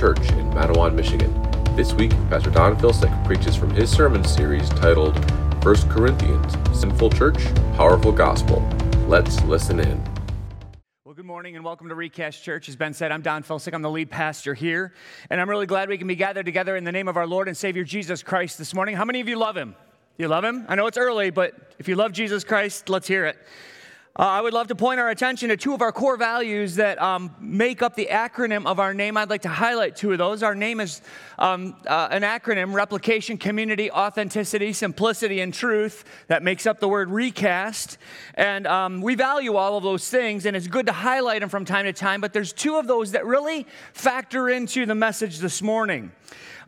Church in Mattawan, Michigan. This week, Pastor Don Filsick preaches from his sermon series titled 1 Corinthians Sinful Church, Powerful Gospel. Let's listen in. Well, good morning and welcome to Recast Church. As Ben said, I'm Don Filsick. I'm the lead pastor here. And I'm really glad we can be gathered together in the name of our Lord and Savior Jesus Christ this morning. How many of you love him? You love him? I know it's early, but if you love Jesus Christ, let's hear it. Uh, I would love to point our attention to two of our core values that um, make up the acronym of our name. I'd like to highlight two of those. Our name is um, uh, an acronym replication, community, authenticity, simplicity, and truth that makes up the word recast. And um, we value all of those things, and it's good to highlight them from time to time. But there's two of those that really factor into the message this morning.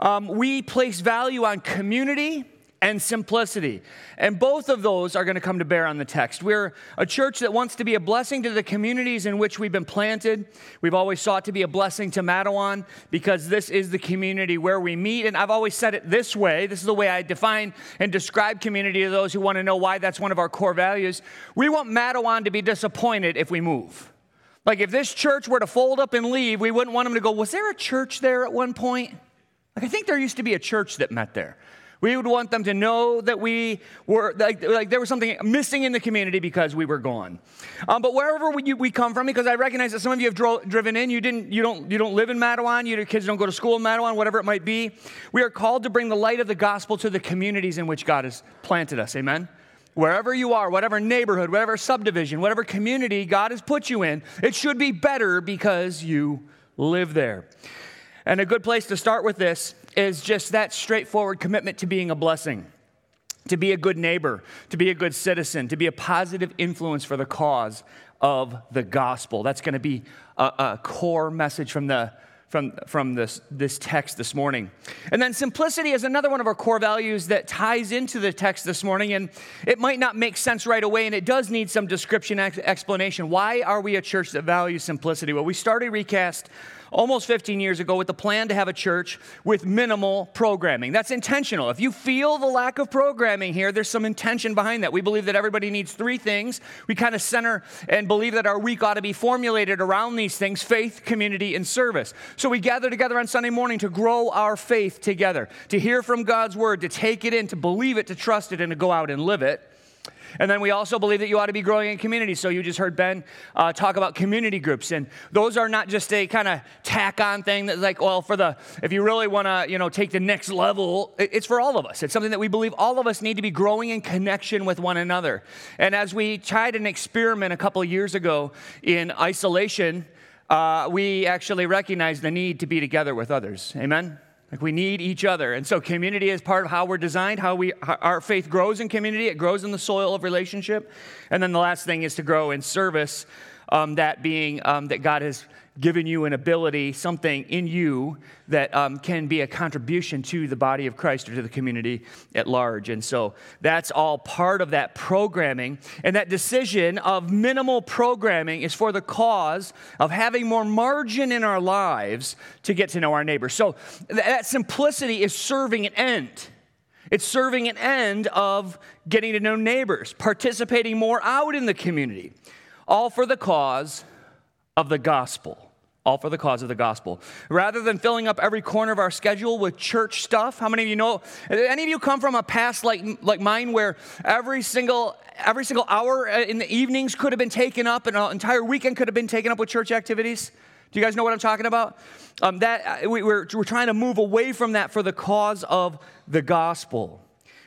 Um, we place value on community and simplicity. And both of those are going to come to bear on the text. We're a church that wants to be a blessing to the communities in which we've been planted. We've always sought to be a blessing to Mattawan because this is the community where we meet. And I've always said it this way this is the way I define and describe community to those who want to know why that's one of our core values. We want Mattawan to be disappointed if we move. Like if this church were to fold up and leave, we wouldn't want them to go, Was there a church there at one point? Like I think there used to be a church that met there. We would want them to know that we were, like, like there was something missing in the community because we were gone. Um, but wherever we, we, come from, because I recognize that some of you have dro- driven in, you, didn't, you, don't, you don't live in Mattawan, your kids don't go to school in Mattawan, whatever it might be. We are called to bring the light of the gospel to the communities in which God has planted us. Amen? Wherever you are, whatever neighborhood, whatever subdivision, whatever community God has put you in, it should be better because you live there. And a good place to start with this is just that straightforward commitment to being a blessing, to be a good neighbor, to be a good citizen, to be a positive influence for the cause of the gospel. That's going to be a, a core message from the from, from this, this text this morning. And then simplicity is another one of our core values that ties into the text this morning. And it might not make sense right away, and it does need some description, explanation. Why are we a church that values simplicity? Well, we started Recast almost 15 years ago with the plan to have a church with minimal programming. That's intentional. If you feel the lack of programming here, there's some intention behind that. We believe that everybody needs three things. We kind of center and believe that our week ought to be formulated around these things faith, community, and service. So we gather together on Sunday morning to grow our faith together, to hear from God's word, to take it in, to believe it, to trust it, and to go out and live it. And then we also believe that you ought to be growing in community. So you just heard Ben uh, talk about community groups, and those are not just a kind of tack on thing that's like, well, for the if you really want to, you know, take the next level, it's for all of us. It's something that we believe all of us need to be growing in connection with one another. And as we tried an experiment a couple years ago in isolation, uh, we actually recognized the need to be together with others. Amen. Like we need each other. And so community is part of how we're designed, how we our faith grows in community. It grows in the soil of relationship. And then the last thing is to grow in service. Um, that being um, that God has given you an ability, something in you that um, can be a contribution to the body of Christ or to the community at large. And so that's all part of that programming. And that decision of minimal programming is for the cause of having more margin in our lives to get to know our neighbors. So that simplicity is serving an end. It's serving an end of getting to know neighbors, participating more out in the community, all for the cause of the gospel. All for the cause of the gospel. Rather than filling up every corner of our schedule with church stuff, how many of you know? Any of you come from a past like, like mine where every single, every single hour in the evenings could have been taken up and an entire weekend could have been taken up with church activities? Do you guys know what I'm talking about? Um, that, we, we're, we're trying to move away from that for the cause of the gospel.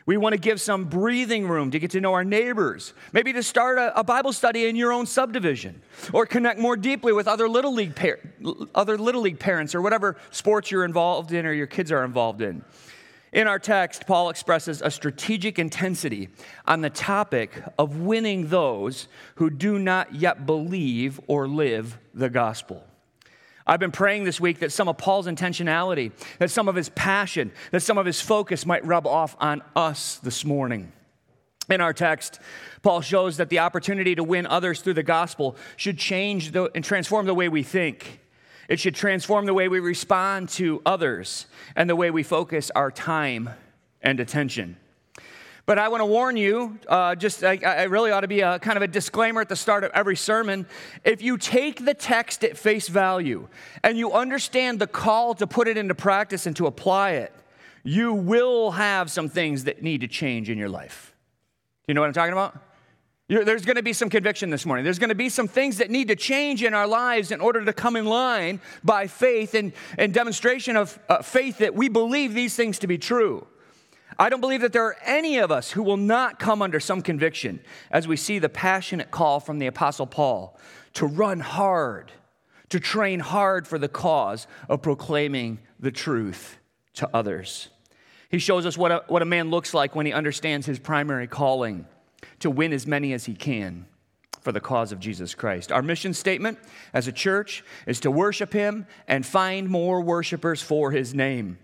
We want to give some breathing room to get to know our neighbors, maybe to start a, a Bible study in your own subdivision, or connect more deeply with other little league par- other little league parents or whatever sports you're involved in or your kids are involved in. In our text, Paul expresses a strategic intensity on the topic of winning those who do not yet believe or live the gospel. I've been praying this week that some of Paul's intentionality, that some of his passion, that some of his focus might rub off on us this morning. In our text, Paul shows that the opportunity to win others through the gospel should change the, and transform the way we think. It should transform the way we respond to others and the way we focus our time and attention. But I want to warn you, uh, just I, I really ought to be a kind of a disclaimer at the start of every sermon. If you take the text at face value and you understand the call to put it into practice and to apply it, you will have some things that need to change in your life. Do You know what I'm talking about? You're, there's going to be some conviction this morning. There's going to be some things that need to change in our lives in order to come in line by faith and, and demonstration of uh, faith that we believe these things to be true. I don't believe that there are any of us who will not come under some conviction as we see the passionate call from the Apostle Paul to run hard, to train hard for the cause of proclaiming the truth to others. He shows us what a, what a man looks like when he understands his primary calling to win as many as he can for the cause of Jesus Christ. Our mission statement as a church is to worship him and find more worshipers for his name.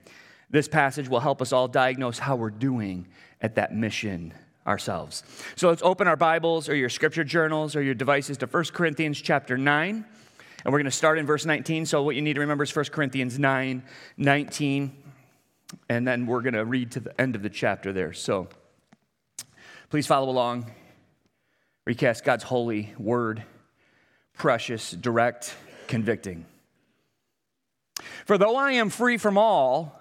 This passage will help us all diagnose how we're doing at that mission ourselves. So let's open our Bibles or your scripture journals or your devices to 1 Corinthians chapter 9. And we're going to start in verse 19. So what you need to remember is 1 Corinthians 9 19. And then we're going to read to the end of the chapter there. So please follow along. Recast God's holy word, precious, direct, convicting. For though I am free from all,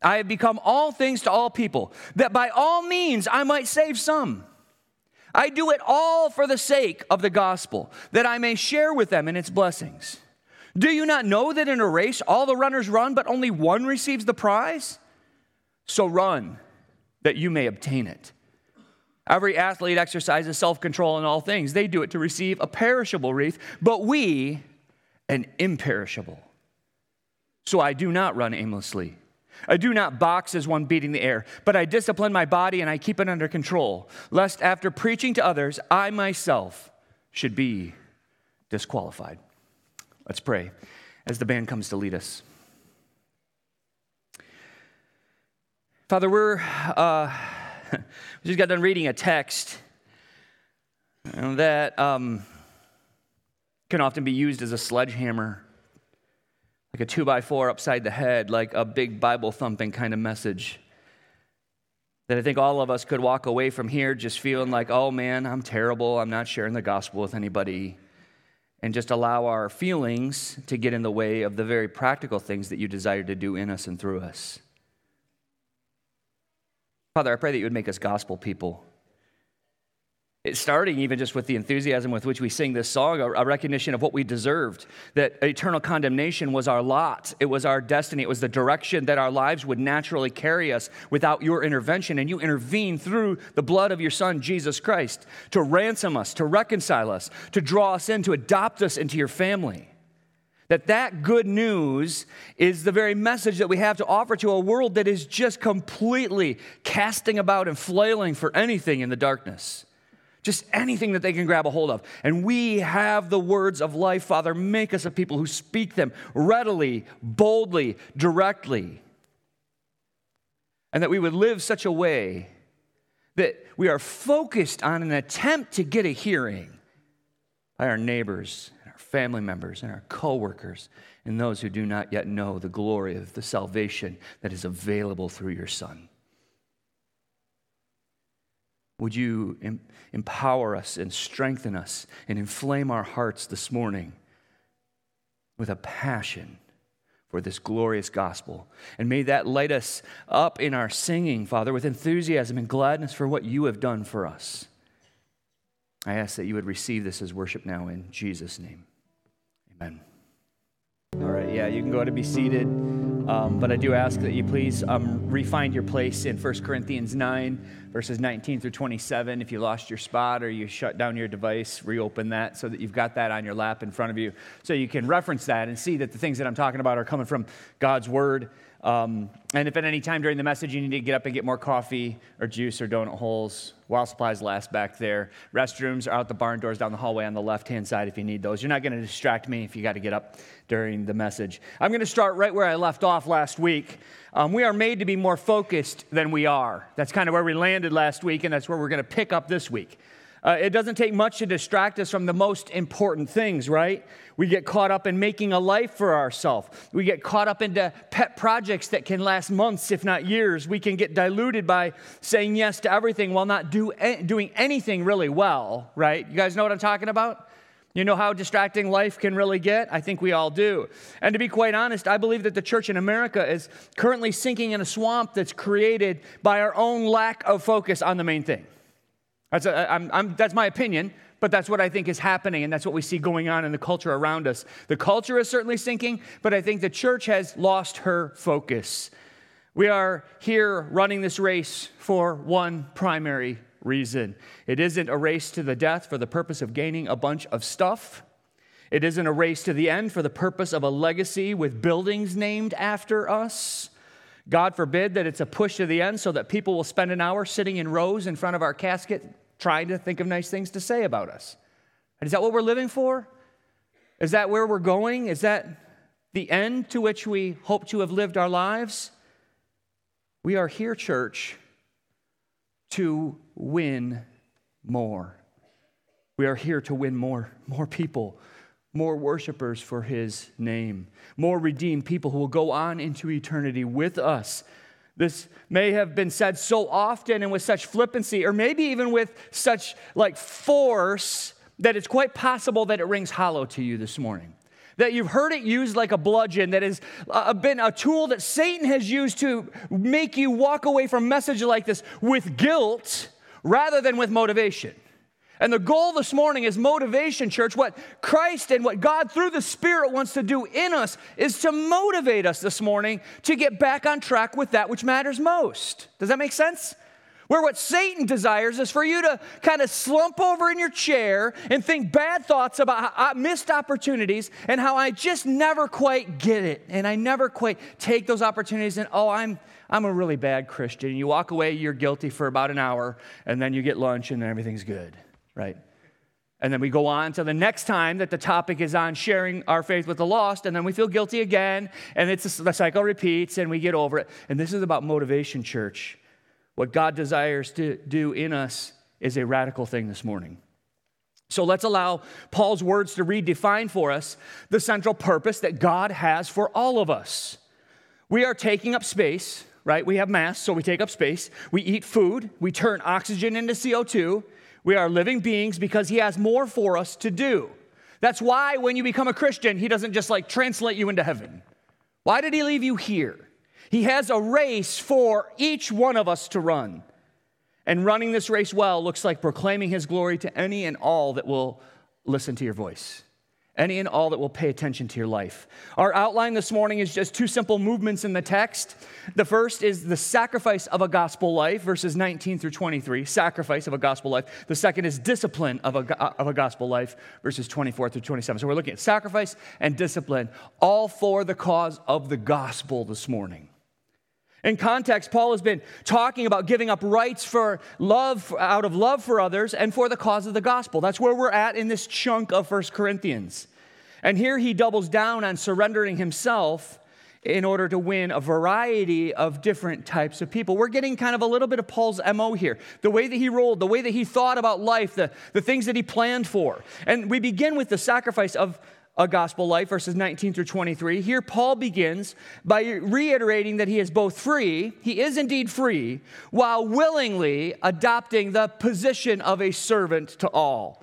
I have become all things to all people, that by all means I might save some. I do it all for the sake of the gospel, that I may share with them in its blessings. Do you not know that in a race all the runners run, but only one receives the prize? So run, that you may obtain it. Every athlete exercises self control in all things. They do it to receive a perishable wreath, but we an imperishable. So I do not run aimlessly. I do not box as one beating the air, but I discipline my body and I keep it under control, lest after preaching to others, I myself should be disqualified. Let's pray as the band comes to lead us. Father, we're uh, we just got done reading a text that um, can often be used as a sledgehammer like a two by four upside the head, like a big Bible thumping kind of message. That I think all of us could walk away from here just feeling like, oh man, I'm terrible. I'm not sharing the gospel with anybody. And just allow our feelings to get in the way of the very practical things that you desire to do in us and through us. Father, I pray that you would make us gospel people it's starting even just with the enthusiasm with which we sing this song, a, recognition of what we deserved, that eternal condemnation was our lot, it was our destiny, it was the direction that our lives would naturally carry us without your intervention. And you intervene through the blood of your Son, Jesus Christ, to ransom us, to reconcile us, to draw us in, to adopt us into your family. That that good news is the very message that we have to offer to a world that is just completely casting about and flailing for anything in the darkness just anything that they can grab a hold of. And we have the words of life, Father. Make us a people who speak them readily, boldly, directly. And that we would live such a way that we are focused on an attempt to get a hearing by our neighbors, and our family members, and our coworkers, and those who do not yet know the glory of the salvation that is available through your Son. Would you em- empower us and strengthen us and inflame our hearts this morning with a passion for this glorious gospel? And may that light us up in our singing, Father, with enthusiasm and gladness for what you have done for us. I ask that you would receive this as worship now in Jesus' name. Amen. All right, yeah, you can go to be seated. Um, but I do ask that you please um, refine your place in 1 Corinthians 9 verses 19 through 27. If you lost your spot or you shut down your device, reopen that so that you've got that on your lap in front of you so you can reference that and see that the things that I'm talking about are coming from God's Word. Um, and if at any time during the message you need to get up and get more coffee or juice or donut holes, while supplies last back there. Restrooms are out the barn doors down the hallway on the left hand side if you need those. You're not going to distract me if you got to get up during the message. I'm going to start right where I left off last week. Um, we are made to be more focused than we are. That's kind of where we landed last week, and that's where we're going to pick up this week. Uh, it doesn't take much to distract us from the most important things, right? We get caught up in making a life for ourselves. We get caught up into pet projects that can last months, if not years. We can get diluted by saying yes to everything while not do, doing anything really well, right? You guys know what I'm talking about? You know how distracting life can really get? I think we all do. And to be quite honest, I believe that the church in America is currently sinking in a swamp that's created by our own lack of focus on the main thing. That's, a, I'm, I'm, that's my opinion, but that's what I think is happening, and that's what we see going on in the culture around us. The culture is certainly sinking, but I think the church has lost her focus. We are here running this race for one primary reason it isn't a race to the death for the purpose of gaining a bunch of stuff. It isn't a race to the end for the purpose of a legacy with buildings named after us. God forbid that it's a push to the end so that people will spend an hour sitting in rows in front of our casket trying to think of nice things to say about us. Is that what we're living for? Is that where we're going? Is that the end to which we hope to have lived our lives? We are here, church, to win more. We are here to win more, more people, more worshipers for his name, more redeemed people who will go on into eternity with us. This may have been said so often and with such flippancy, or maybe even with such like force that it's quite possible that it rings hollow to you this morning. That you've heard it used like a bludgeon, that has been a tool that Satan has used to make you walk away from messages like this with guilt rather than with motivation. And the goal this morning is motivation, church. What Christ and what God through the Spirit wants to do in us is to motivate us this morning to get back on track with that which matters most. Does that make sense? Where what Satan desires is for you to kind of slump over in your chair and think bad thoughts about uh, missed opportunities and how I just never quite get it. And I never quite take those opportunities and, oh, I'm, I'm a really bad Christian. You walk away, you're guilty for about an hour, and then you get lunch and everything's good right? And then we go on to the next time that the topic is on sharing our faith with the lost, and then we feel guilty again, and it's a, the cycle repeats, and we get over it. And this is about motivation, church. What God desires to do in us is a radical thing this morning. So let's allow Paul's words to redefine for us the central purpose that God has for all of us. We are taking up space, right? We have mass, so we take up space. We eat food, we turn oxygen into CO2 we are living beings because He has more for us to do. That's why when you become a Christian, He doesn't just like translate you into heaven. Why did He leave you here? He has a race for each one of us to run. And running this race well looks like proclaiming His glory to any and all that will listen to your voice any and all that will pay attention to your life. Our outline this morning is just two simple movements in the text. The first is the sacrifice of a gospel life, verses 19 through 23, sacrifice of a gospel life. The second is discipline of a, of a gospel life, verses 24 through 27. So we're looking at sacrifice and discipline, all for the cause of the gospel this morning. In context, Paul has been talking about giving up rights for love, out of love for others, and for the cause of the gospel. That's where we're at in this chunk of First Corinthians. And here he doubles down on surrendering himself in order to win a variety of different types of people. We're getting kind of a little bit of Paul's MO here the way that he rolled, the way that he thought about life, the, the things that he planned for. And we begin with the sacrifice of a gospel life, verses 19 through 23. Here, Paul begins by reiterating that he is both free, he is indeed free, while willingly adopting the position of a servant to all.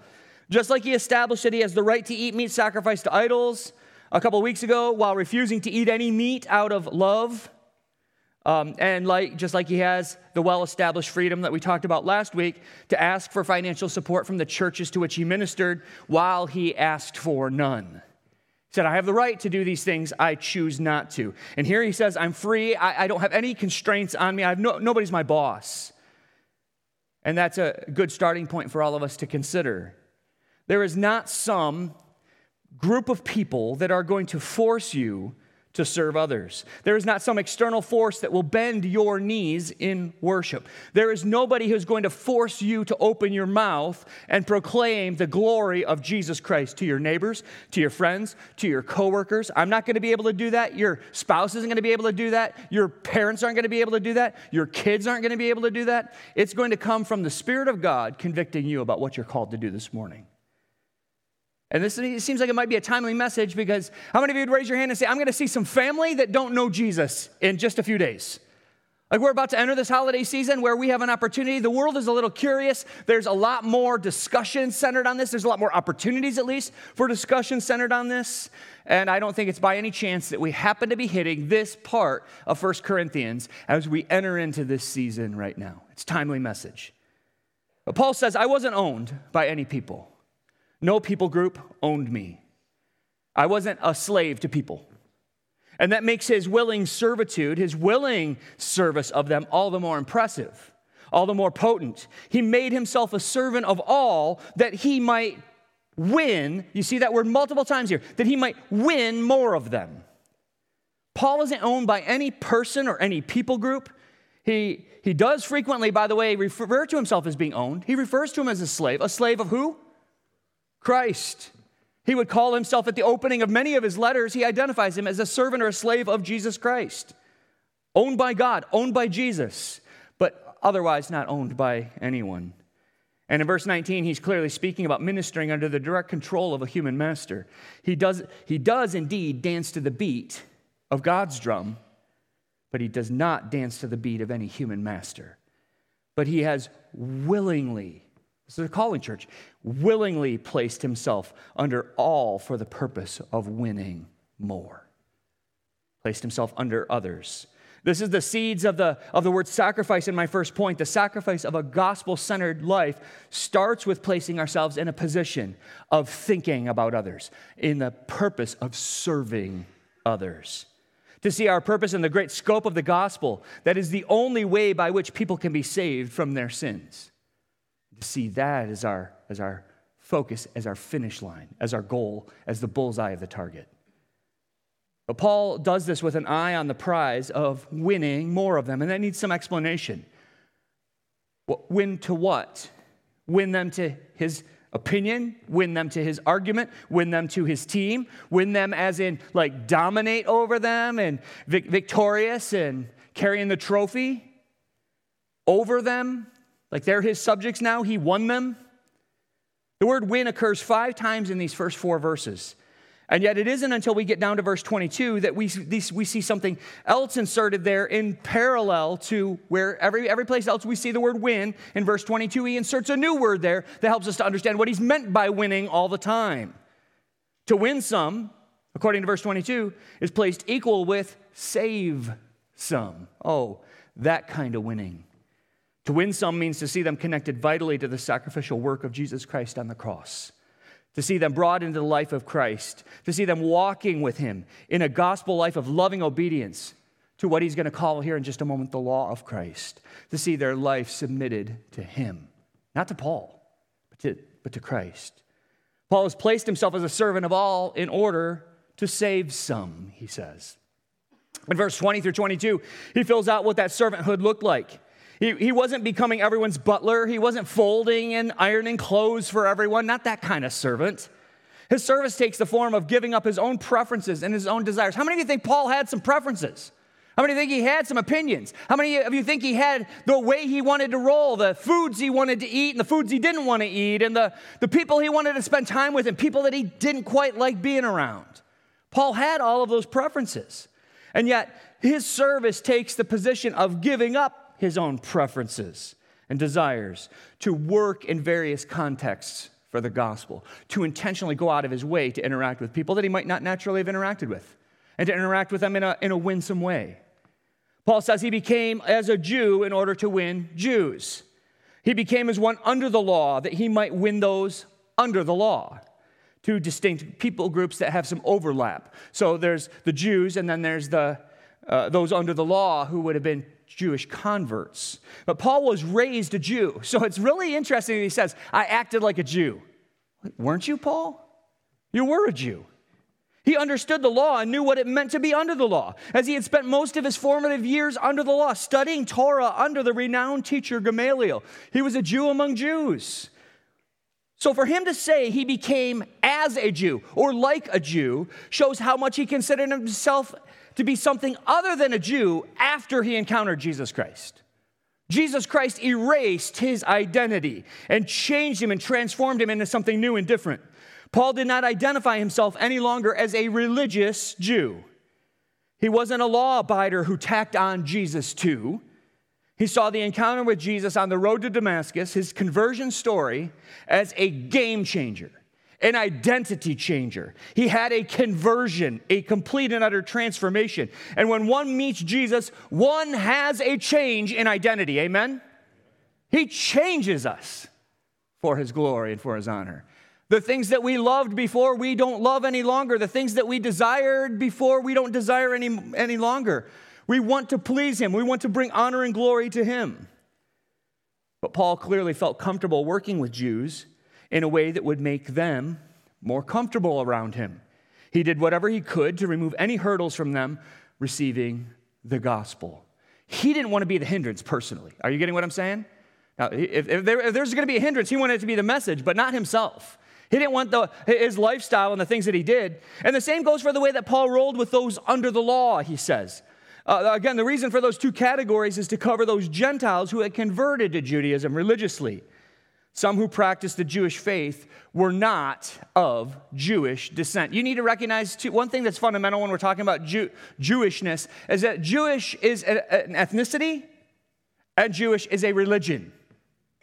Just like he established that he has the right to eat meat sacrificed to idols a couple weeks ago, while refusing to eat any meat out of love. Um, and like, just like he has the well established freedom that we talked about last week to ask for financial support from the churches to which he ministered while he asked for none. He said, I have the right to do these things, I choose not to. And here he says, I'm free, I, I don't have any constraints on me, I have no, nobody's my boss. And that's a good starting point for all of us to consider. There is not some group of people that are going to force you to serve others. There is not some external force that will bend your knees in worship. There is nobody who's going to force you to open your mouth and proclaim the glory of Jesus Christ to your neighbors, to your friends, to your coworkers. I'm not going to be able to do that. Your spouse isn't going to be able to do that. Your parents aren't going to be able to do that. Your kids aren't going to be able to do that. It's going to come from the Spirit of God convicting you about what you're called to do this morning. And this seems like it might be a timely message because how many of you would raise your hand and say, I'm going to see some family that don't know Jesus in just a few days? Like we're about to enter this holiday season where we have an opportunity. The world is a little curious. There's a lot more discussion centered on this. There's a lot more opportunities, at least, for discussion centered on this. And I don't think it's by any chance that we happen to be hitting this part of First Corinthians as we enter into this season right now. It's timely message. But Paul says, I wasn't owned by any people. No people group owned me. I wasn't a slave to people. And that makes his willing servitude, his willing service of them, all the more impressive, all the more potent. He made himself a servant of all that he might win. You see that word multiple times here, that he might win more of them. Paul isn't owned by any person or any people group. He, he does frequently, by the way, refer to himself as being owned. He refers to him as a slave. A slave of who? Christ. He would call himself at the opening of many of his letters, he identifies him as a servant or a slave of Jesus Christ. Owned by God, owned by Jesus, but otherwise not owned by anyone. And in verse 19, he's clearly speaking about ministering under the direct control of a human master. He does, he does indeed dance to the beat of God's drum, but he does not dance to the beat of any human master. But he has willingly this is a calling church, willingly placed himself under all for the purpose of winning more. Placed himself under others. This is the seeds of the, of the word sacrifice in my first point. The sacrifice of a gospel centered life starts with placing ourselves in a position of thinking about others, in the purpose of serving others. To see our purpose in the great scope of the gospel, that is the only way by which people can be saved from their sins to see that as our, as our focus, as our finish line, as our goal, as the bullseye of the target. But Paul does this with an eye on the prize of winning more of them, and that needs some explanation. Win to what? Win them to his opinion, win them to his argument, win them to his team, win them as in like dominate over them and vic- victorious and carrying the trophy over them, like they're his subjects now, he won them. The word win occurs five times in these first four verses. And yet, it isn't until we get down to verse 22 that we, we see something else inserted there in parallel to where every, every place else we see the word win. In verse 22, he inserts a new word there that helps us to understand what he's meant by winning all the time. To win some, according to verse 22, is placed equal with save some. Oh, that kind of winning. To win some means to see them connected vitally to the sacrificial work of Jesus Christ on the cross, to see them brought into the life of Christ, to see them walking with Him in a gospel life of loving obedience to what He's going to call here in just a moment the law of Christ, to see their life submitted to Him, not to Paul, but to, but to Christ. Paul has placed himself as a servant of all in order to save some, he says. In verse 20 through 22, he fills out what that servanthood looked like. He, he wasn't becoming everyone's butler. He wasn't folding and ironing clothes for everyone, not that kind of servant. His service takes the form of giving up his own preferences and his own desires. How many of you think Paul had some preferences? How many think he had some opinions? How many of you think he had the way he wanted to roll, the foods he wanted to eat and the foods he didn't want to eat, and the, the people he wanted to spend time with and people that he didn't quite like being around? Paul had all of those preferences. And yet, his service takes the position of giving up his own preferences and desires, to work in various contexts for the gospel, to intentionally go out of his way to interact with people that he might not naturally have interacted with, and to interact with them in a, in a winsome way. Paul says he became as a Jew in order to win Jews. He became as one under the law that he might win those under the law. Two distinct people groups that have some overlap. So there's the Jews, and then there's the, uh, those under the law who would have been Jewish converts. But Paul was raised a Jew. So it's really interesting that he says, I acted like a Jew. Weren't you, Paul? You were a Jew. He understood the law and knew what it meant to be under the law, as he had spent most of his formative years under the law, studying Torah under the renowned teacher Gamaliel. He was a Jew among Jews. So for him to say he became as a Jew or like a Jew shows how much he considered himself to be something other than a Jew after he encountered Jesus Christ. Jesus Christ erased his identity and changed him and transformed him into something new and different. Paul did not identify himself any longer as a religious Jew. He wasn't a law abider who tacked on Jesus too. He saw the encounter with Jesus on the road to Damascus, his conversion story, as a game changer, an identity changer. He had a conversion, a complete and utter transformation. And when one meets Jesus, one has a change in identity. Amen? He changes us for his glory and for his honor. The things that we loved before, we don't love any longer. The things that we desired before, we don't desire any, any longer. We want to please Him, we want to bring honor and glory to Him. But Paul clearly felt comfortable working with Jews in a way that would make them more comfortable around him. He did whatever he could to remove any hurdles from them receiving the gospel. He didn't want to be the hindrance personally. Are you getting what I'm saying? Now, if, if, there, if there's going to be a hindrance, he wanted it to be the message, but not himself. He didn't want the, his lifestyle and the things that he did. And the same goes for the way that Paul rolled with those under the law, he says. Uh, again, the reason for those two categories is to cover those Gentiles who had converted to Judaism religiously. Some who practiced the Jewish faith were not of Jewish descent. You need to recognize two, one thing that's fundamental when we're talking about Jew, Jewishness is that Jewish is a, an ethnicity and Jewish is a religion.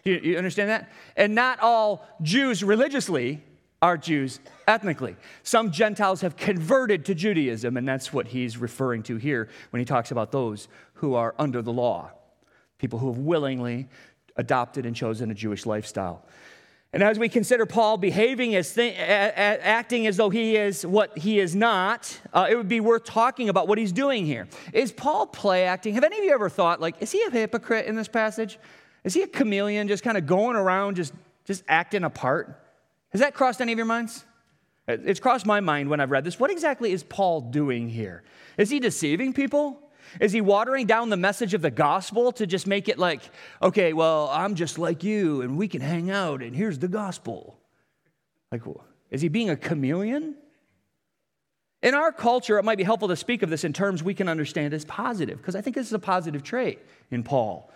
You, you understand that? And not all Jews religiously are Jews ethnically. Some Gentiles have converted to Judaism, and that's what he's referring to here when he talks about those who are under the law, people who have willingly adopted and chosen a Jewish lifestyle. And as we consider Paul behaving as acting as though he is what he is not, uh, it would be worth talking about what he's doing here. Is Paul play acting? Have any of you ever thought, like, is he a hypocrite in this passage? Is he a chameleon just kind of going around just, just acting a part? Has that crossed any of your minds? It's crossed my mind when I've read this. What exactly is Paul doing here? Is he deceiving people? Is he watering down the message of the gospel to just make it like, okay, well, I'm just like you and we can hang out and here's the gospel? Like, is he being a chameleon? In our culture, it might be helpful to speak of this in terms we can understand as positive, because I think this is a positive trait in Paul.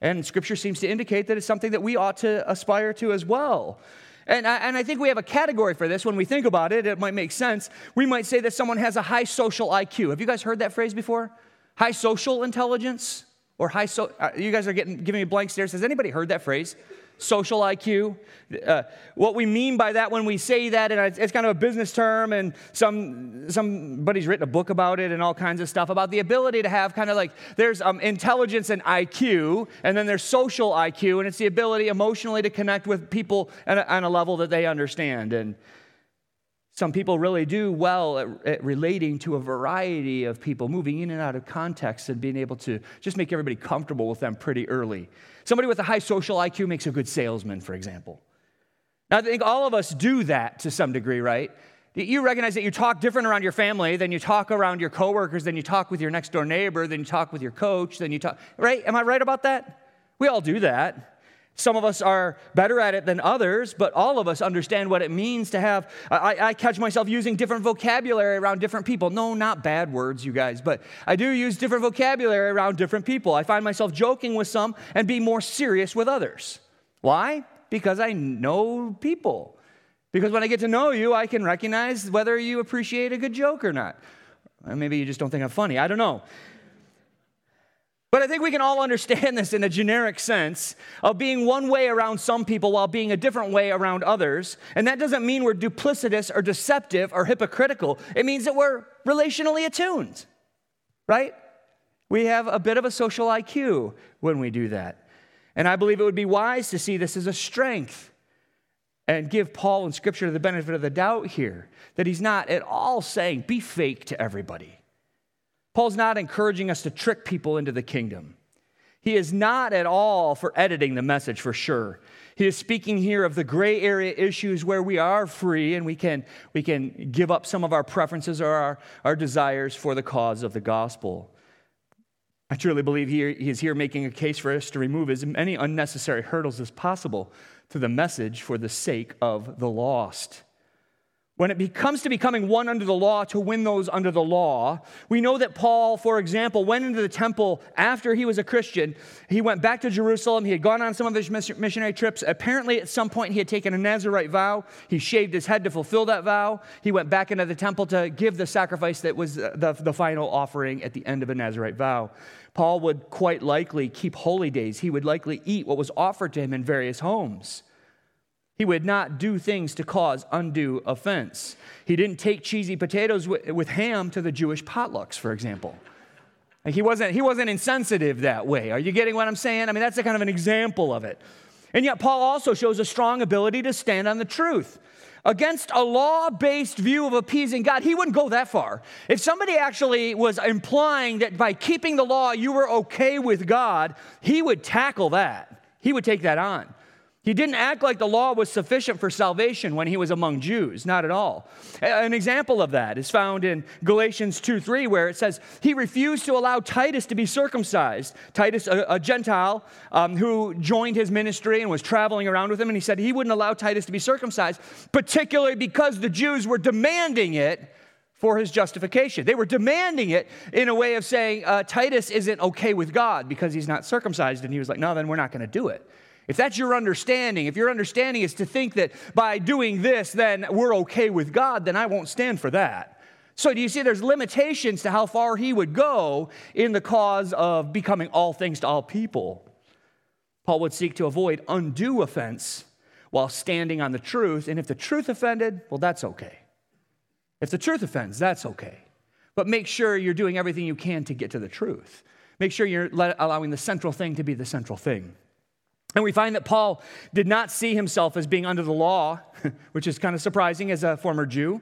And scripture seems to indicate that it's something that we ought to aspire to as well. And I, and I think we have a category for this. When we think about it, it might make sense. We might say that someone has a high social IQ. Have you guys heard that phrase before? High social intelligence? Or high so, uh, you guys are getting, giving me blank stares. Has anybody heard that phrase? social IQ. Uh, what we mean by that when we say that, and it's kind of a business term, and some somebody's written a book about it and all kinds of stuff about the ability to have kind of like there's um, intelligence and IQ, and then there's social IQ, and it's the ability emotionally to connect with people a, on a level that they understand. And some people really do well at, at, relating to a variety of people, moving in and out of context and being able to just make everybody comfortable with them pretty early. Somebody with a high social IQ makes a good salesman, for example. Now, I think all of us do that to some degree, right? You recognize that you talk different around your family than you talk around your coworkers, than you talk with your next door neighbor, than you talk with your coach, than you talk, right? Am I right about that? We all do that. Some of us are better at it than others, but all of us understand what it means to have. I, I, catch myself using different vocabulary around different people. No, not bad words, you guys, but I do use different vocabulary around different people. I find myself joking with some and be more serious with others. Why? Because I know people. Because when I get to know you, I can recognize whether you appreciate a good joke or not. Maybe you just don't think I'm funny. I don't know. But I think we can all understand this in a generic sense of being one way around some people while being a different way around others. And that doesn't mean we're duplicitous or deceptive or hypocritical. It means that we're relationally attuned, right? We have a bit of a social IQ when we do that. And I believe it would be wise to see this as a strength and give Paul in Scripture the benefit of the doubt here that he's not at all saying, be fake to everybody. Paul's not encouraging us to trick people into the kingdom. He is not at all for editing the message for sure. He is speaking here of the gray area issues where we are free and we can, we can give up some of our preferences or our, our desires for the cause of the gospel. I truly believe he, he is here making a case for us to remove as many unnecessary hurdles as possible to the message for the sake of the lost. When it comes to becoming one under the law to win those under the law, we know that Paul, for example, went into the temple after he was a Christian. He went back to Jerusalem. He had gone on some of his missionary trips. Apparently, at some point, he had taken a Nazarite vow. He shaved his head to fulfill that vow. He went back into the temple to give the sacrifice that was uh, the, the final offering at the end of a Nazarite vow. Paul would quite likely keep holy days. He would likely eat what was offered to him in various homes. He would not do things to cause undue offense. He didn't take cheesy potatoes with, ham to the Jewish potlucks, for example. He, wasn't, he wasn't insensitive that way. Are you getting what I'm saying? I mean, that's a kind of an example of it. And yet, Paul also shows a strong ability to stand on the truth. Against a law based view of appeasing God, he wouldn't go that far. If somebody actually was implying that by keeping the law you were okay with God, he would tackle that. He would take that on. He didn't act like the law was sufficient for salvation when he was among Jews, not at all. An example of that is found in Galatians 2 3, where it says, He refused to allow Titus to be circumcised. Titus, a, a Gentile um, who joined his ministry and was traveling around with him, and he said he wouldn't allow Titus to be circumcised, particularly because the Jews were demanding it for his justification. They were demanding it in a way of saying, uh, Titus isn't okay with God because he's not circumcised. And he was like, No, then we're not going to do it. If that's your understanding, if your understanding is to think that by doing this, then we're okay with God, then I won't stand for that. So, do you see there's limitations to how far he would go in the cause of becoming all things to all people? Paul would seek to avoid undue offense while standing on the truth. And if the truth offended, well, that's okay. If the truth offends, that's okay. But make sure you're doing everything you can to get to the truth. Make sure you're allowing the central thing to be the central thing. And we find that Paul did not see himself as being under the law, which is kind of surprising as a former Jew,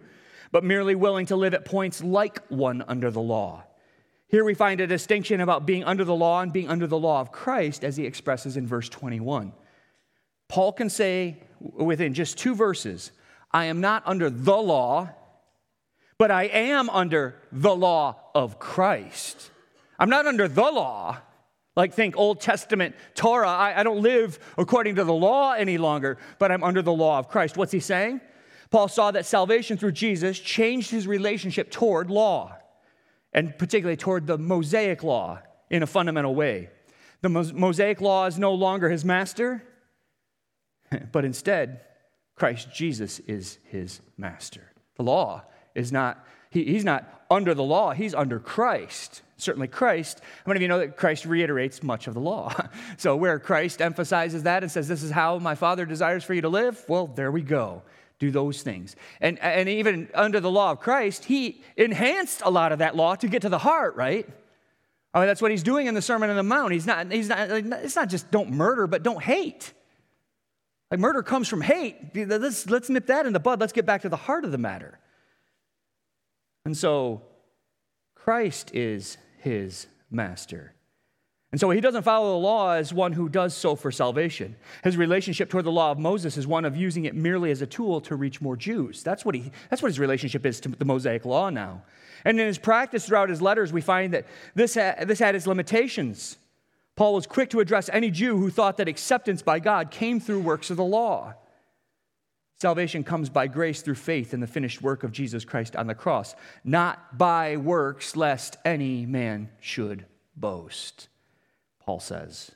but merely willing to live at points like one under the law. Here we find a distinction about being under the law and being under the law of Christ, as he expresses in verse 21. Paul can say within just two verses, I am not under the law, but I am under the law of Christ. I'm not under the law, like, think Old Testament Torah. I, I don't live according to the law any longer, but I'm under the law of Christ. What's he saying? Paul saw that salvation through Jesus changed his relationship toward law, and particularly toward the Mosaic law in a fundamental way. The Mosaic law is no longer his master, but instead, Christ Jesus is his master. The law is not, he, he's not under the law, he's under Christ certainly Christ. How many of you know that Christ reiterates much of the law? So, where Christ emphasizes that and says, This is how my Father desires for you to live, well, there we go. Do those things. And, and even under the law of Christ, he enhanced a lot of that law to get to the heart, right? I mean, that's what he's doing in the Sermon on the Mount. He's not, he's not, it's not just don't murder, but don't hate. Like murder comes from hate. Let's, let's nip that in the bud. Let's get back to the heart of the matter. And so Christ is his master. And so he doesn't follow the law as one who does so for salvation. His relationship toward the law of Moses is one of using it merely as a tool to reach more Jews. That's what, he, that's what his relationship is to the Mosaic law now. And in his practice throughout his letters, we find that this, ha- this had its limitations. Paul was quick to address any Jew who thought that acceptance by God came through works of the law. Salvation comes by grace through faith in the finished work of Jesus Christ on the cross, not by works, lest any man should boast, Paul says.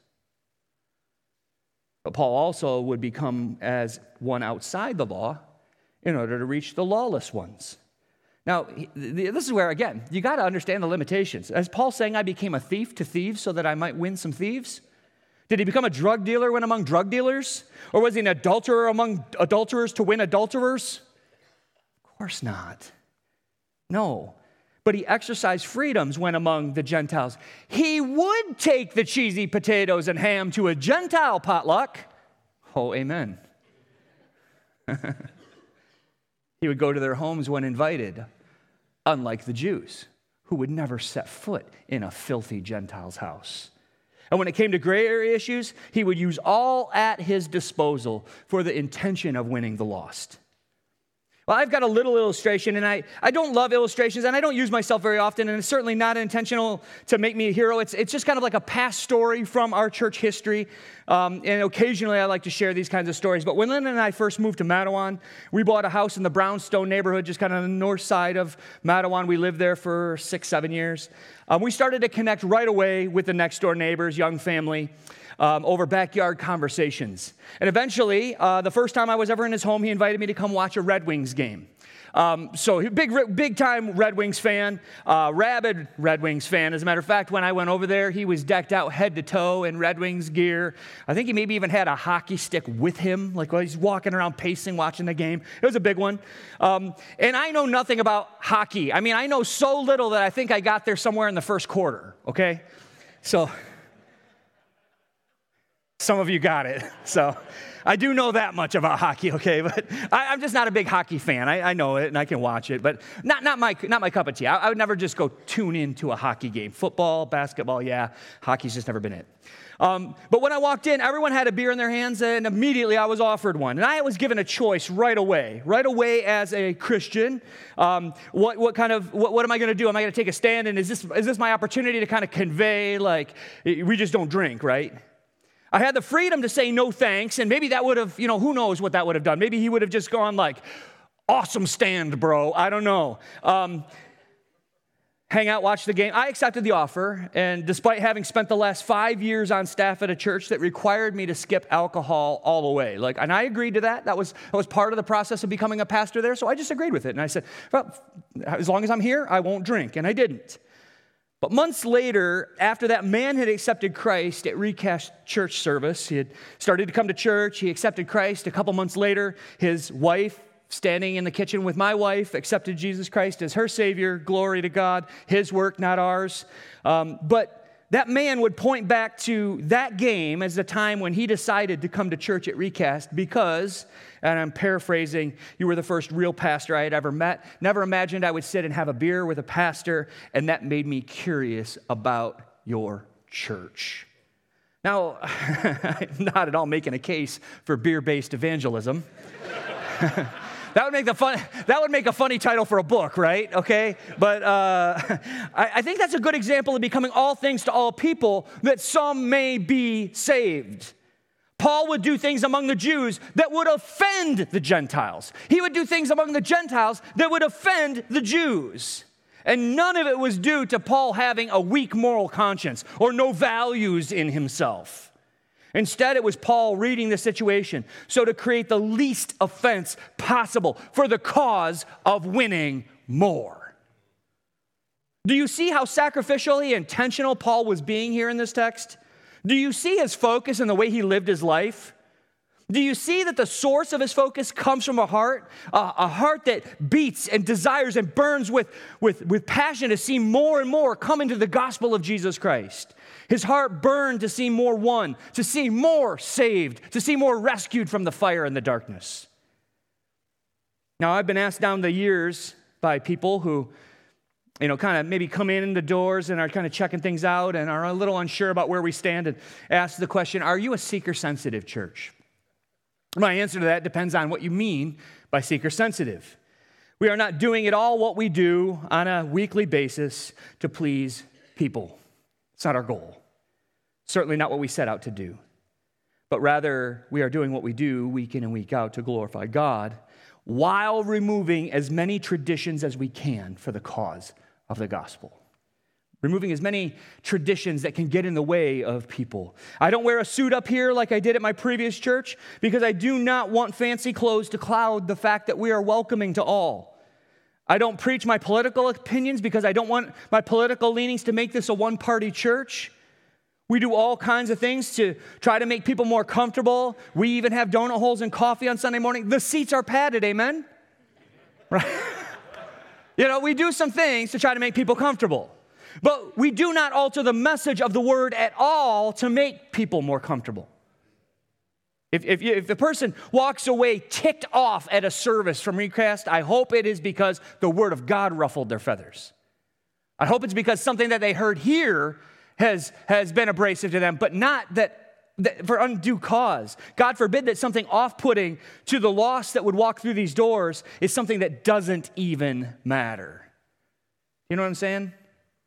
But Paul also would become as one outside the law in order to reach the lawless ones. Now, this is where, again, you got to understand the limitations. As Paul saying, I became a thief to thieves so that I might win some thieves? Did he become a drug dealer when among drug dealers? Or was he an adulterer among adulterers to win adulterers? Of course not. No. But he exercised freedoms when among the Gentiles. He would take the cheesy potatoes and ham to a Gentile potluck. Oh, amen. he would go to their homes when invited, unlike the Jews, who would never set foot in a filthy Gentile's house. And when it came to gray area issues, he would use all at his disposal for the intention of winning the lost. Well, I've got a little illustration, and I, I don't love illustrations, and I don't use myself very often, and it's certainly not intentional to make me a hero. It's, it's just kind of like a past story from our church history. Um, and occasionally I like to share these kinds of stories. But when Lynn and I first moved to Mattawan, we bought a house in the Brownstone neighborhood, just kind of on the north side of Mattawan. We lived there for six, seven years. Um, we started to connect right away with the next door neighbors, young family um, over backyard conversations. And eventually, uh, the first time I was ever in his home, he invited me to come watch a Red Wings game. Um, so big, big time Red Wings fan, uh, rabid Red Wings fan. As a matter of fact, when I went over there, he was decked out head to toe in Red Wings gear. I think he maybe even had a hockey stick with him, like while he's walking around pacing, watching the game. It was a big one. Um, and I know nothing about hockey. I mean, I know so little that I think I got there somewhere in the first quarter. Okay, so some of you got it. So I do know that much about hockey, okay? But I, am just not a big hockey fan. I, I, know it and I can watch it, but not, not, my, not my cup of tea. I, I would never just go tune into a hockey game. Football, basketball, yeah. Hockey's just never been it. Um, but when I walked in, everyone had a beer in their hands, and immediately I was offered one. And I was given a choice right away, right away as a Christian. Um, what, what kind of, what, what am I going to do? Am I going to take a stand? And is this, is this my opportunity to kind of convey, like, we just don't drink, right? I had the freedom to say no thanks, and maybe that would have, you know, who knows what that would have done. Maybe he would have just gone like, awesome stand, bro. I don't know. Um, hang out, watch the game. I accepted the offer, and despite having spent the last five years on staff at a church that required me to skip alcohol all the way, like, and I agreed to that. That was that was part of the process of becoming a pastor there. So I just agreed with it, and I said, well, as long as I'm here, I won't drink, and I didn't. But months later, after that man had accepted Christ at Recast Church service, he had started to come to church, he accepted Christ. A couple months later, his wife, standing in the kitchen with my wife, accepted Jesus Christ as her Savior. Glory to God. His work, not ours. Um, but that man would point back to that game as the time when he decided to come to church at Recast because, and I'm paraphrasing, you were the first real pastor I had ever met. Never imagined I would sit and have a beer with a pastor, and that made me curious about your church. Now, I'm not at all making a case for beer based evangelism. That would make the fun. That would make a funny title for a book, right? Okay, but uh, I, I think that's a good example of becoming all things to all people, that some may be saved. Paul would do things among the Jews that would offend the Gentiles. He would do things among the Gentiles that would offend the Jews. And none of it was due to Paul having a weak moral conscience or no values in himself. Instead, it was Paul reading the situation so to create the least offense possible for the cause of winning more. Do you see how sacrificially intentional Paul was being here in this text? Do you see his focus in the way he lived his life? Do you see that the source of his focus comes from a heart, uh, a heart that beats and desires and burns with, with, with passion to see more and more come into the gospel of Jesus Christ? His heart burned to see more won, to see more saved, to see more rescued from the fire and the darkness. Now, I've been asked down the years by people who, you know, kind of maybe come in the doors and are kind of checking things out and are a little unsure about where we stand and ask the question Are you a seeker sensitive church? My answer to that depends on what you mean by seeker sensitive. We are not doing it all what we do on a weekly basis to please people. It's not our goal. Certainly not what we set out to do. But rather, we are doing what we do week in and week out to glorify God while removing as many traditions as we can for the cause of the gospel. Removing as many traditions that can get in the way of people. I don't wear a suit up here like I did at my previous church because I do not want fancy clothes to cloud the fact that we are welcoming to all. I don't preach my political opinions because I don't want my political leanings to make this a one party church. We do all kinds of things to try to make people more comfortable. We even have donut holes and coffee on Sunday morning. The seats are padded, amen? Right? you know, we do some things to try to make people comfortable. But we do not alter the message of the word at all to make people more comfortable. If, if, if the person walks away ticked off at a service from Recast, I hope it is because the word of God ruffled their feathers. I hope it's because something that they heard here has, has been abrasive to them, but not that for undue cause. God forbid that something off putting to the lost that would walk through these doors is something that doesn't even matter. You know what I'm saying?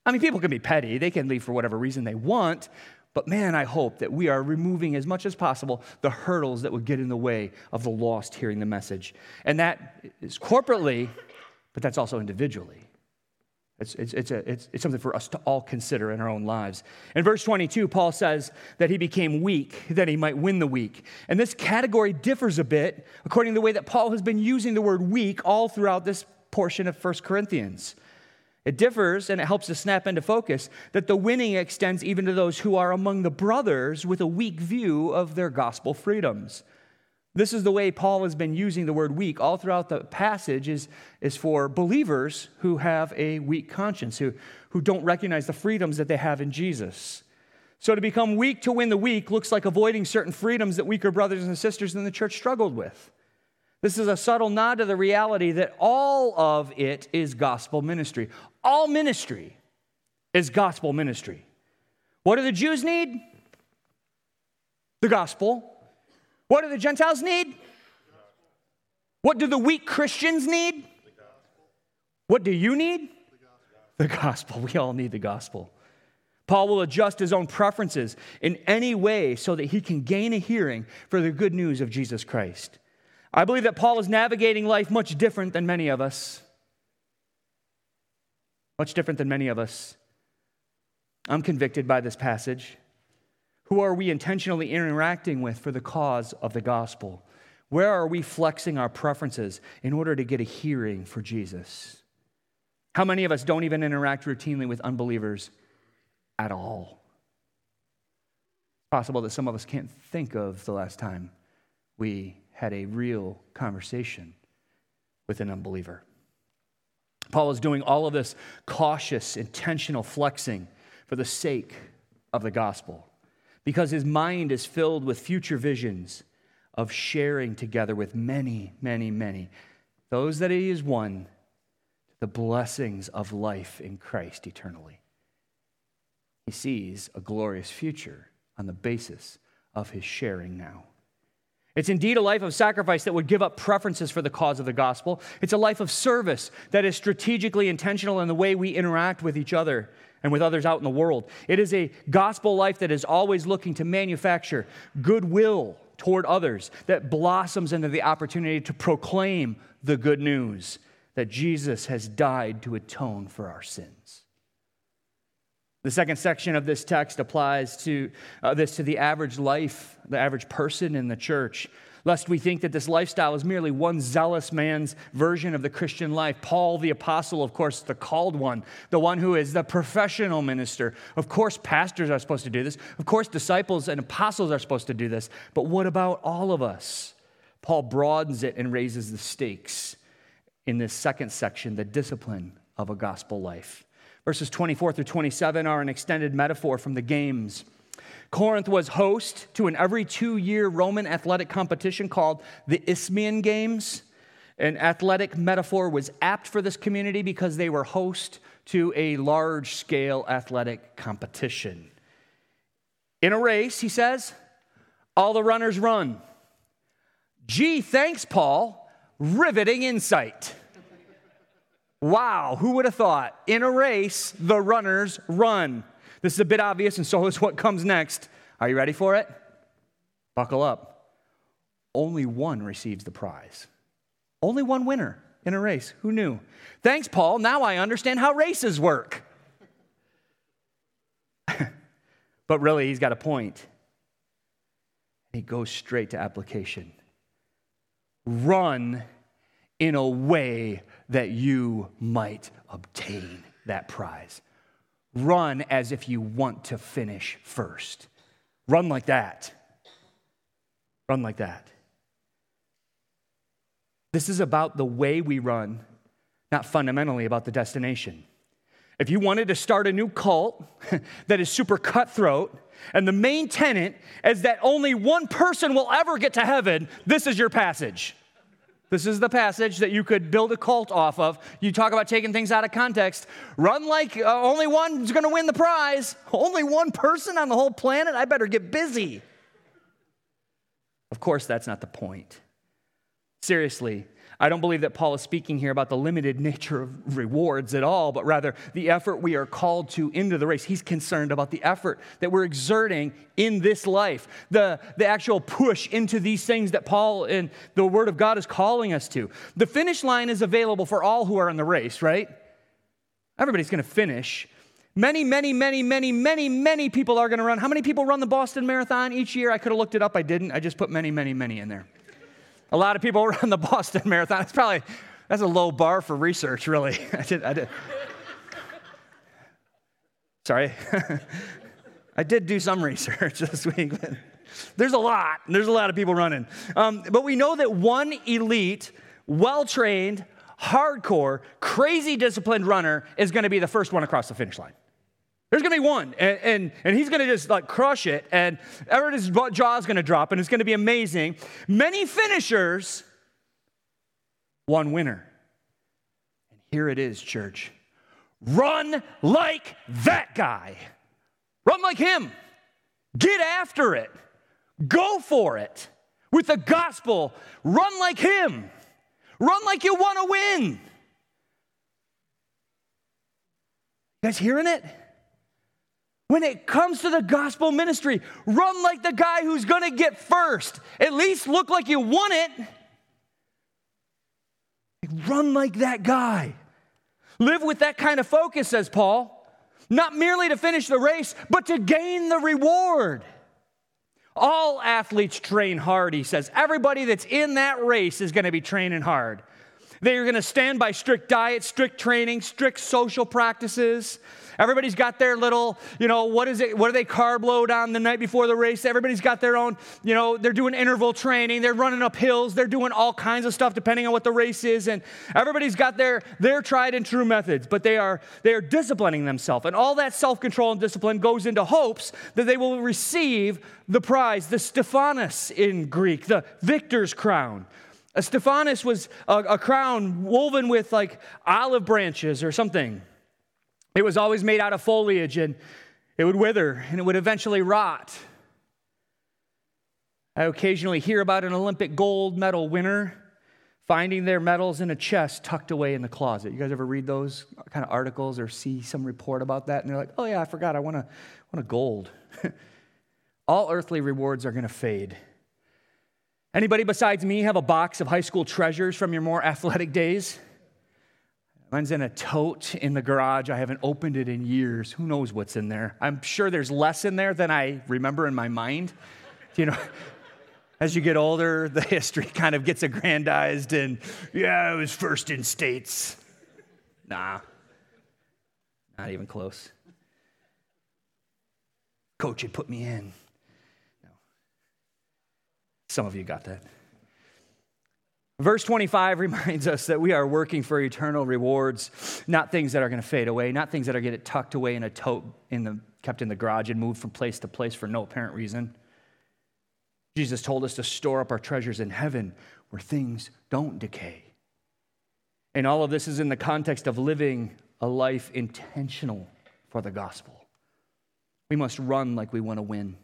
I mean, people can be petty, they can leave for whatever reason they want, but man, I hope that we are removing as much as possible the hurdles that would get in the way of the lost hearing the message. And that is corporately, but that's also individually. It's, it's, it's, a, it's, it's something for us to all consider in our own lives. In verse 22, Paul says that he became weak, that he might win the weak. And this category differs a bit according to the way that Paul has been using the word weak all throughout this portion of 1 Corinthians. It differs, and it helps to snap into focus, that the winning extends even to those who are among the brothers with a weak view of their gospel freedoms. This is the way Paul has been using the word weak all throughout the passage is, is for believers who have a weak conscience, who, who don't recognize the freedoms that they have in Jesus. So to become weak to win the weak looks like avoiding certain freedoms that weaker brothers and sisters in the church struggled with. This is a subtle nod to the reality that all of it is gospel ministry. All ministry is gospel ministry. What do the Jews need? The gospel. What do the Gentiles need? What do the weak Christians need? What do you need? The gospel. We all need the gospel. Paul will adjust his own preferences in any way so that he can gain a hearing for the good news of Jesus Christ. I believe that Paul is navigating life much different than many of us. Much different than many of us. I'm convicted by this passage. Who are we intentionally interacting with for the cause of the gospel? Where are we flexing our preferences in order to get a hearing for Jesus? How many of us don't even interact routinely with unbelievers at all? It's possible that some of us can't think of the last time we had a real conversation with an unbeliever. Paul is doing all of this cautious, intentional flexing for the sake of the gospel because his mind is filled with future visions of sharing together with many, many, many, those that he has won, the blessings of life in Christ eternally. He sees a glorious future on the basis of his sharing now. It's indeed a life of sacrifice that would give up preferences for the cause of the gospel. It's a life of service that is strategically intentional in the way we interact with each other and with others out in the world. It is a gospel life that is always looking to manufacture goodwill toward others, that blossoms into the opportunity to proclaim the good news that Jesus has died to atone for our sins. The second section of this text applies to uh, this to the average life, the average person in the church lest we think that this lifestyle is merely one zealous man's version of the Christian life. Paul, the apostle, of course, the called one, the one who is the professional minister. Of course, pastors are supposed to do this. Of course, disciples and apostles are supposed to do this. But what about all of us? Paul broadens it and raises the stakes in this second section, the discipline of a gospel life. Verses 24 through 27 are an extended metaphor from the games Corinth was host to an every two year Roman athletic competition called the Isthmian Games. An athletic metaphor was apt for this community because they were host to a large scale athletic competition. In a race, he says, all the runners run. Gee, thanks, Paul. Riveting insight. Wow, who would have thought? In a race, the runners run. This is a bit obvious, and so is what comes next. Are you ready for it? Buckle up. Only one receives the prize. Only one winner in a race. Who knew? Thanks, Paul. Now I understand how races work. but really, he's got a point. He goes straight to application. Run in a way that you might obtain that prize. Run as if you want to finish first. Run like that. Run like that. This is about the way we run, not fundamentally about the destination. If you wanted to start a new cult that is super cutthroat, and the main tenet is that only one person will ever get to heaven, this is your passage. This is the passage that you could build a cult off of. You talk about taking things out of context. Run like uh, only one's going to win the prize. Only one person on the whole planet? I better get busy. Of course, that's not the point. Seriously, I don't believe that Paul is speaking here about the limited nature of rewards at all, but rather the effort we are called to into the race. He's concerned about the effort that we're exerting in this life, the, the actual push into these things that Paul and the Word of God is calling us to. The finish line is available for all who are in the race, right? Everybody's going to finish. Many, many, many, many, many, many people are going to run. How many people run the Boston Marathon each year? I could have looked it up. I didn't. I just put many, many, many in there. A lot of people run the Boston Marathon. It's probably, that's a low bar for research, really. I did, I did. Sorry. I did do some research this week. There's a lot. There's a lot of people running. Um, but we know that one elite, well trained, hardcore, crazy disciplined runner is going to be the first one across the finish line. There's gonna be one, and, and, and he's gonna just like crush it, and everybody's jaw's gonna drop, and it's gonna be amazing. Many finishers, one winner. And here it is, church. Run like that guy. Run like him. Get after it. Go for it. With the gospel, run like him. Run like you wanna win. You guys hearing it? When it comes to the gospel ministry, run like the guy who's gonna get first. At least look like you want it. Run like that guy. Live with that kind of focus, says Paul. Not merely to finish the race, but to gain the reward. All athletes train hard, he says. Everybody that's in that race is going to be training hard. They are going to stand by strict diet, strict training, strict social practices. Everybody's got their little, you know, what is it? What do they carb load on the night before the race? Everybody's got their own, you know, they're doing interval training, they're running up hills, they're doing all kinds of stuff depending on what the race is, and everybody's got their their tried and true methods, but they are they are disciplining themselves, and all that self-control and discipline goes into hopes that they will receive the prize, the Stephanos in Greek, the victor's crown. A Stephanos was a, a crown woven with like olive branches or something. It was always made out of foliage and it would wither and it would eventually rot. I occasionally hear about an Olympic gold medal winner finding their medals in a chest tucked away in the closet. You guys ever read those kind of articles or see some report about that? And they're like, oh, yeah, I forgot. I want a, want a gold. All earthly rewards are going to fade. Anybody besides me have a box of high school treasures from your more athletic days? Mine's in a tote in the garage. I haven't opened it in years. Who knows what's in there? I'm sure there's less in there than I remember in my mind. You know, as you get older, the history kind of gets aggrandized and, yeah, I was first in states. Nah, not even close. Coach had put me in. No. Some of you got that. Verse 25 reminds us that we are working for eternal rewards, not things that are going to fade away, not things that are getting tucked away in a tote in the, kept in the garage and moved from place to place for no apparent reason. Jesus told us to store up our treasures in heaven where things don't decay. And all of this is in the context of living a life intentional for the gospel. We must run like we want to win.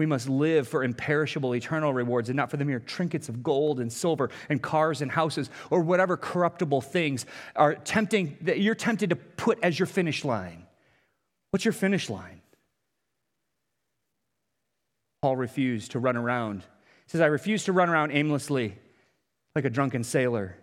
We must live for imperishable eternal rewards and not for the mere trinkets of gold and silver and cars and houses or whatever corruptible things are tempting that you're tempted to put as your finish line. What's your finish line? Paul refused to run around. He says, I refuse to run around aimlessly like a drunken sailor.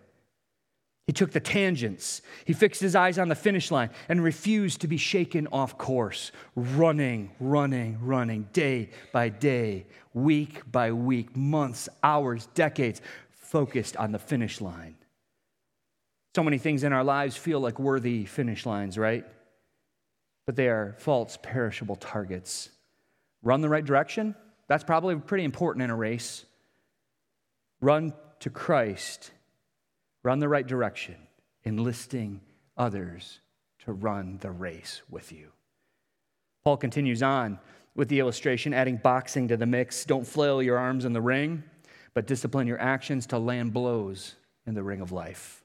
He took the tangents. He fixed his eyes on the finish line and refused to be shaken off course, running, running, running, day by day, week by week, months, hours, decades, focused on the finish line. So many things in our lives feel like worthy finish lines, right? But they are false, perishable targets. Run the right direction? That's probably pretty important in a race. Run to Christ run the right direction, enlisting others to run the race with you. Paul continues on with the illustration, adding boxing to the mix. Don't flail your arms in the ring, but discipline your actions to land blows in the ring of life.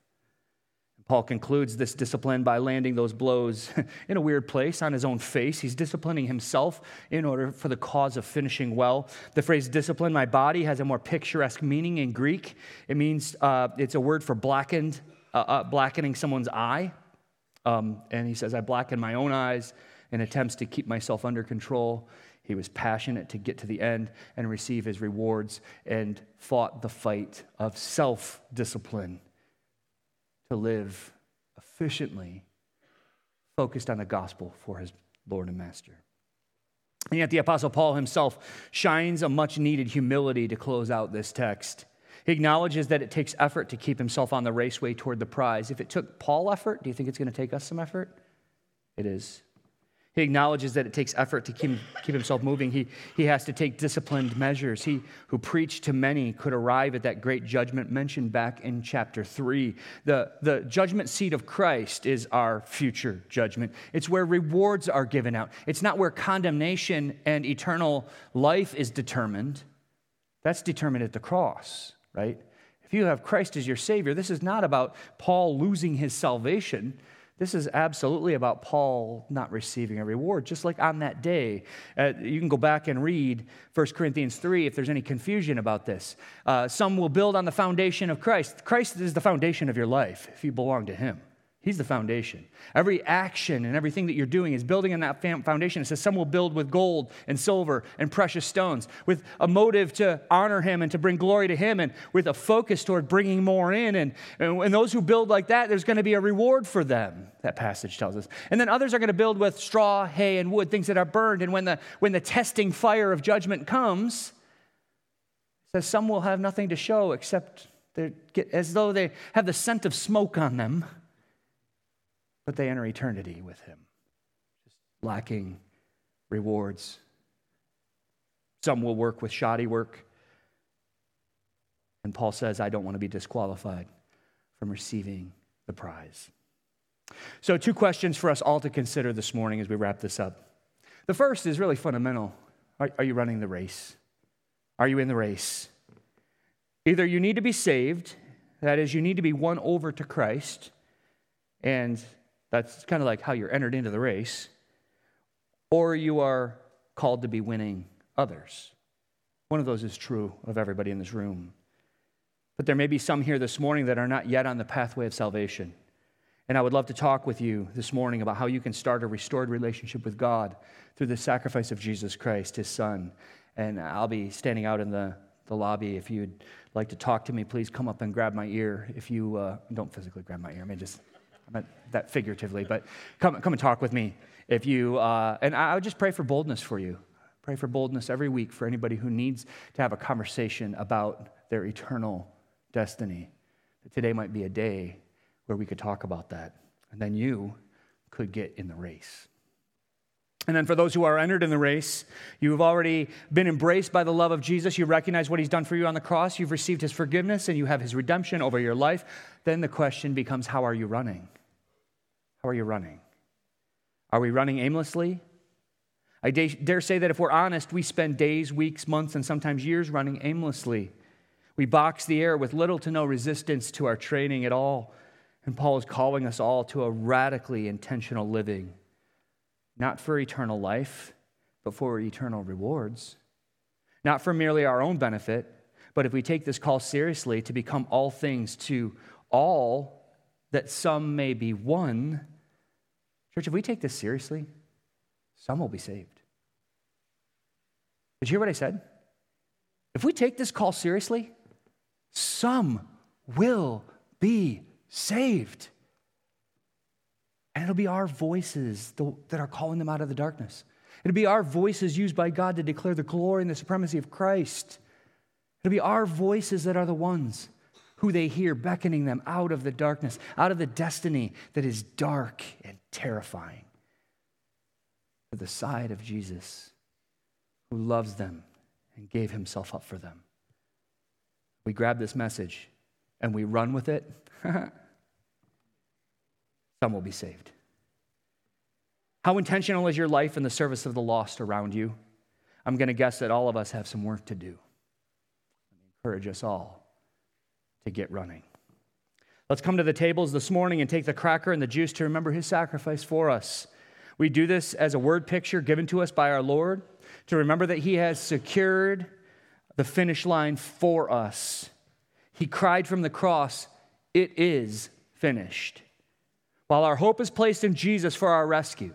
Paul concludes this discipline by landing those blows in a weird place on his own face. He's disciplining himself in order for the cause of finishing well. The phrase discipline my body has a more picturesque meaning in Greek. It means uh, it's a word for blackened, uh, uh, blackening someone's eye. Um, and he says, I blacken my own eyes in attempts to keep myself under control. He was passionate to get to the end and receive his rewards and fought the fight of self discipline to live efficiently, focused on the gospel for his Lord and Master. And yet, the Apostle Paul himself shines a much needed humility to close out this text. He acknowledges that it takes effort to keep himself on the raceway toward the prize. If it took Paul effort, do you think it's going to take us some effort? It is. He acknowledges that it takes effort to keep, keep himself moving. He, he has to take disciplined measures. He who preached to many could arrive at that great judgment mentioned back in chapter 3. The, the judgment seat of Christ is our future judgment. It's where rewards are given out, it's not where condemnation and eternal life is determined. That's determined at the cross, right? If you have Christ as your Savior, this is not about Paul losing his salvation. This is absolutely about Paul not receiving a reward, just like on that day. Uh, you can go back and read 1 Corinthians 3 if there's any confusion about this. Uh, some will build on the foundation of Christ. Christ is the foundation of your life if you belong to Him. He's the foundation. Every action and everything that you're doing is building on that foundation. It says some will build with gold and silver and precious stones, with a motive to honor him and to bring glory to him, and with a focus toward bringing more in. And, and those who build like that, there's going to be a reward for them, that passage tells us. And then others are going to build with straw, hay, and wood, things that are burned. And when the, when the testing fire of judgment comes, it says some will have nothing to show except they get, as though they have the scent of smoke on them but they enter eternity with him, just lacking rewards. Some will work with shoddy work. And Paul says, I don't want to be disqualified from receiving the prize. So, two questions for us all to consider this morning as we wrap this up. The first is really fundamental Are, are you running the race? Are you in the race? Either you need to be saved, that is, you need to be won over to Christ, and that's kind of like how you're entered into the race. Or you are called to be winning others. One of those is true of everybody in this room. But there may be some here this morning that are not yet on the pathway of salvation. And I would love to talk with you this morning about how you can start a restored relationship with God through the sacrifice of Jesus Christ, his son. And I'll be standing out in the, the lobby. If you'd like to talk to me, please come up and grab my ear. If you uh, don't physically grab my ear, I mean, just I meant that figuratively, but come, come and talk with me if you, uh, and I would just pray for boldness for you. Pray for boldness every week for anybody who needs to have a conversation about their eternal destiny. That today might be a day where we could talk about that. And then you could get in the race. And then for those who are entered in the race, you've already been embraced by the love of Jesus. You recognize what he's done for you on the cross. You've received his forgiveness and you have his redemption over your life. Then the question becomes how are you running? How are you running? Are we running aimlessly? I dare say that if we're honest, we spend days, weeks, months, and sometimes years running aimlessly. We box the air with little to no resistance to our training at all. And Paul is calling us all to a radically intentional living not for eternal life, but for eternal rewards. Not for merely our own benefit, but if we take this call seriously to become all things to all, that some may be won. Church, if we take this seriously, some will be saved. Did you hear what I said? If we take this call seriously, some will be saved. And it'll be our voices that are calling them out of the darkness. It'll be our voices used by God to declare the glory and the supremacy of Christ. It'll be our voices that are the ones who they hear beckoning them out of the darkness, out of the destiny that is dark and terrifying, to the side of Jesus who loves them and gave himself up for them. We grab this message and we run with it. some will be saved. How intentional is your life in the service of the lost around you? I'm going to guess that all of us have some work to do. encourage us all to get running. Let's come to the tables this morning and take the cracker and the juice to remember his sacrifice for us. We do this as a word picture given to us by our Lord to remember that he has secured the finish line for us. He cried from the cross, It is finished. While our hope is placed in Jesus for our rescue,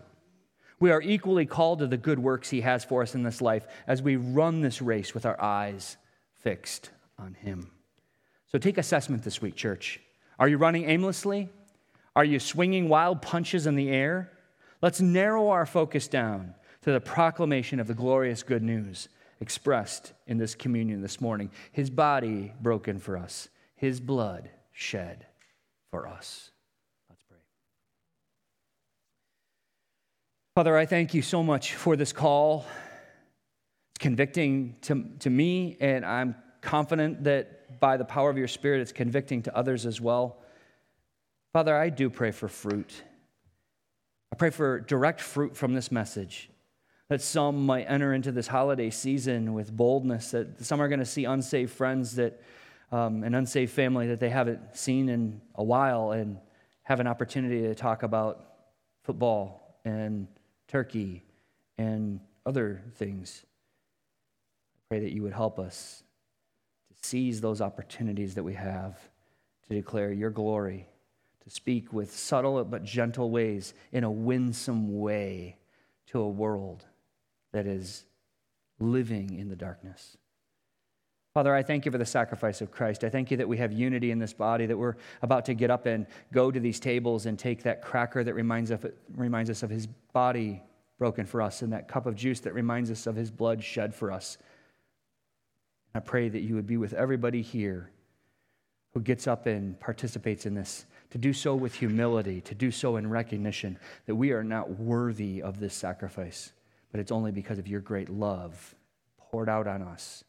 we are equally called to the good works he has for us in this life as we run this race with our eyes fixed on him. So take assessment this week, church. Are you running aimlessly? Are you swinging wild punches in the air? Let's narrow our focus down to the proclamation of the glorious good news expressed in this communion this morning. His body broken for us, his blood shed for us. Let's pray. Father, I thank you so much for this call. It's convicting to, to me, and I'm confident that by the power of your Spirit, it's convicting to others as well. Father, I do pray for fruit. I pray for direct fruit from this message, that some might enter into this holiday season with boldness, that some are going to see unsaved friends that um, an unsaved family that they haven't seen in a while and have an opportunity to talk about football and turkey and other things. I pray that you would help us to seize those opportunities that we have to declare your glory to speak with subtle but gentle ways in a winsome way to a world that is living in the darkness. Father, I thank you for the sacrifice of Christ. I thank you that we have unity in this body, that we're about to get up and go to these tables and take that cracker that reminds, of, reminds us of his body broken for us and that cup of juice that reminds us of his blood shed for us. I pray that you would be with everybody here who gets up and participates in this to do so with humility, to do so in recognition that we are not worthy of this sacrifice, but it's only because of your great love poured out on us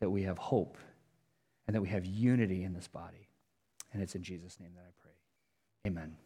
that we have hope and that we have unity in this body. And it's in Jesus' name that I pray. Amen.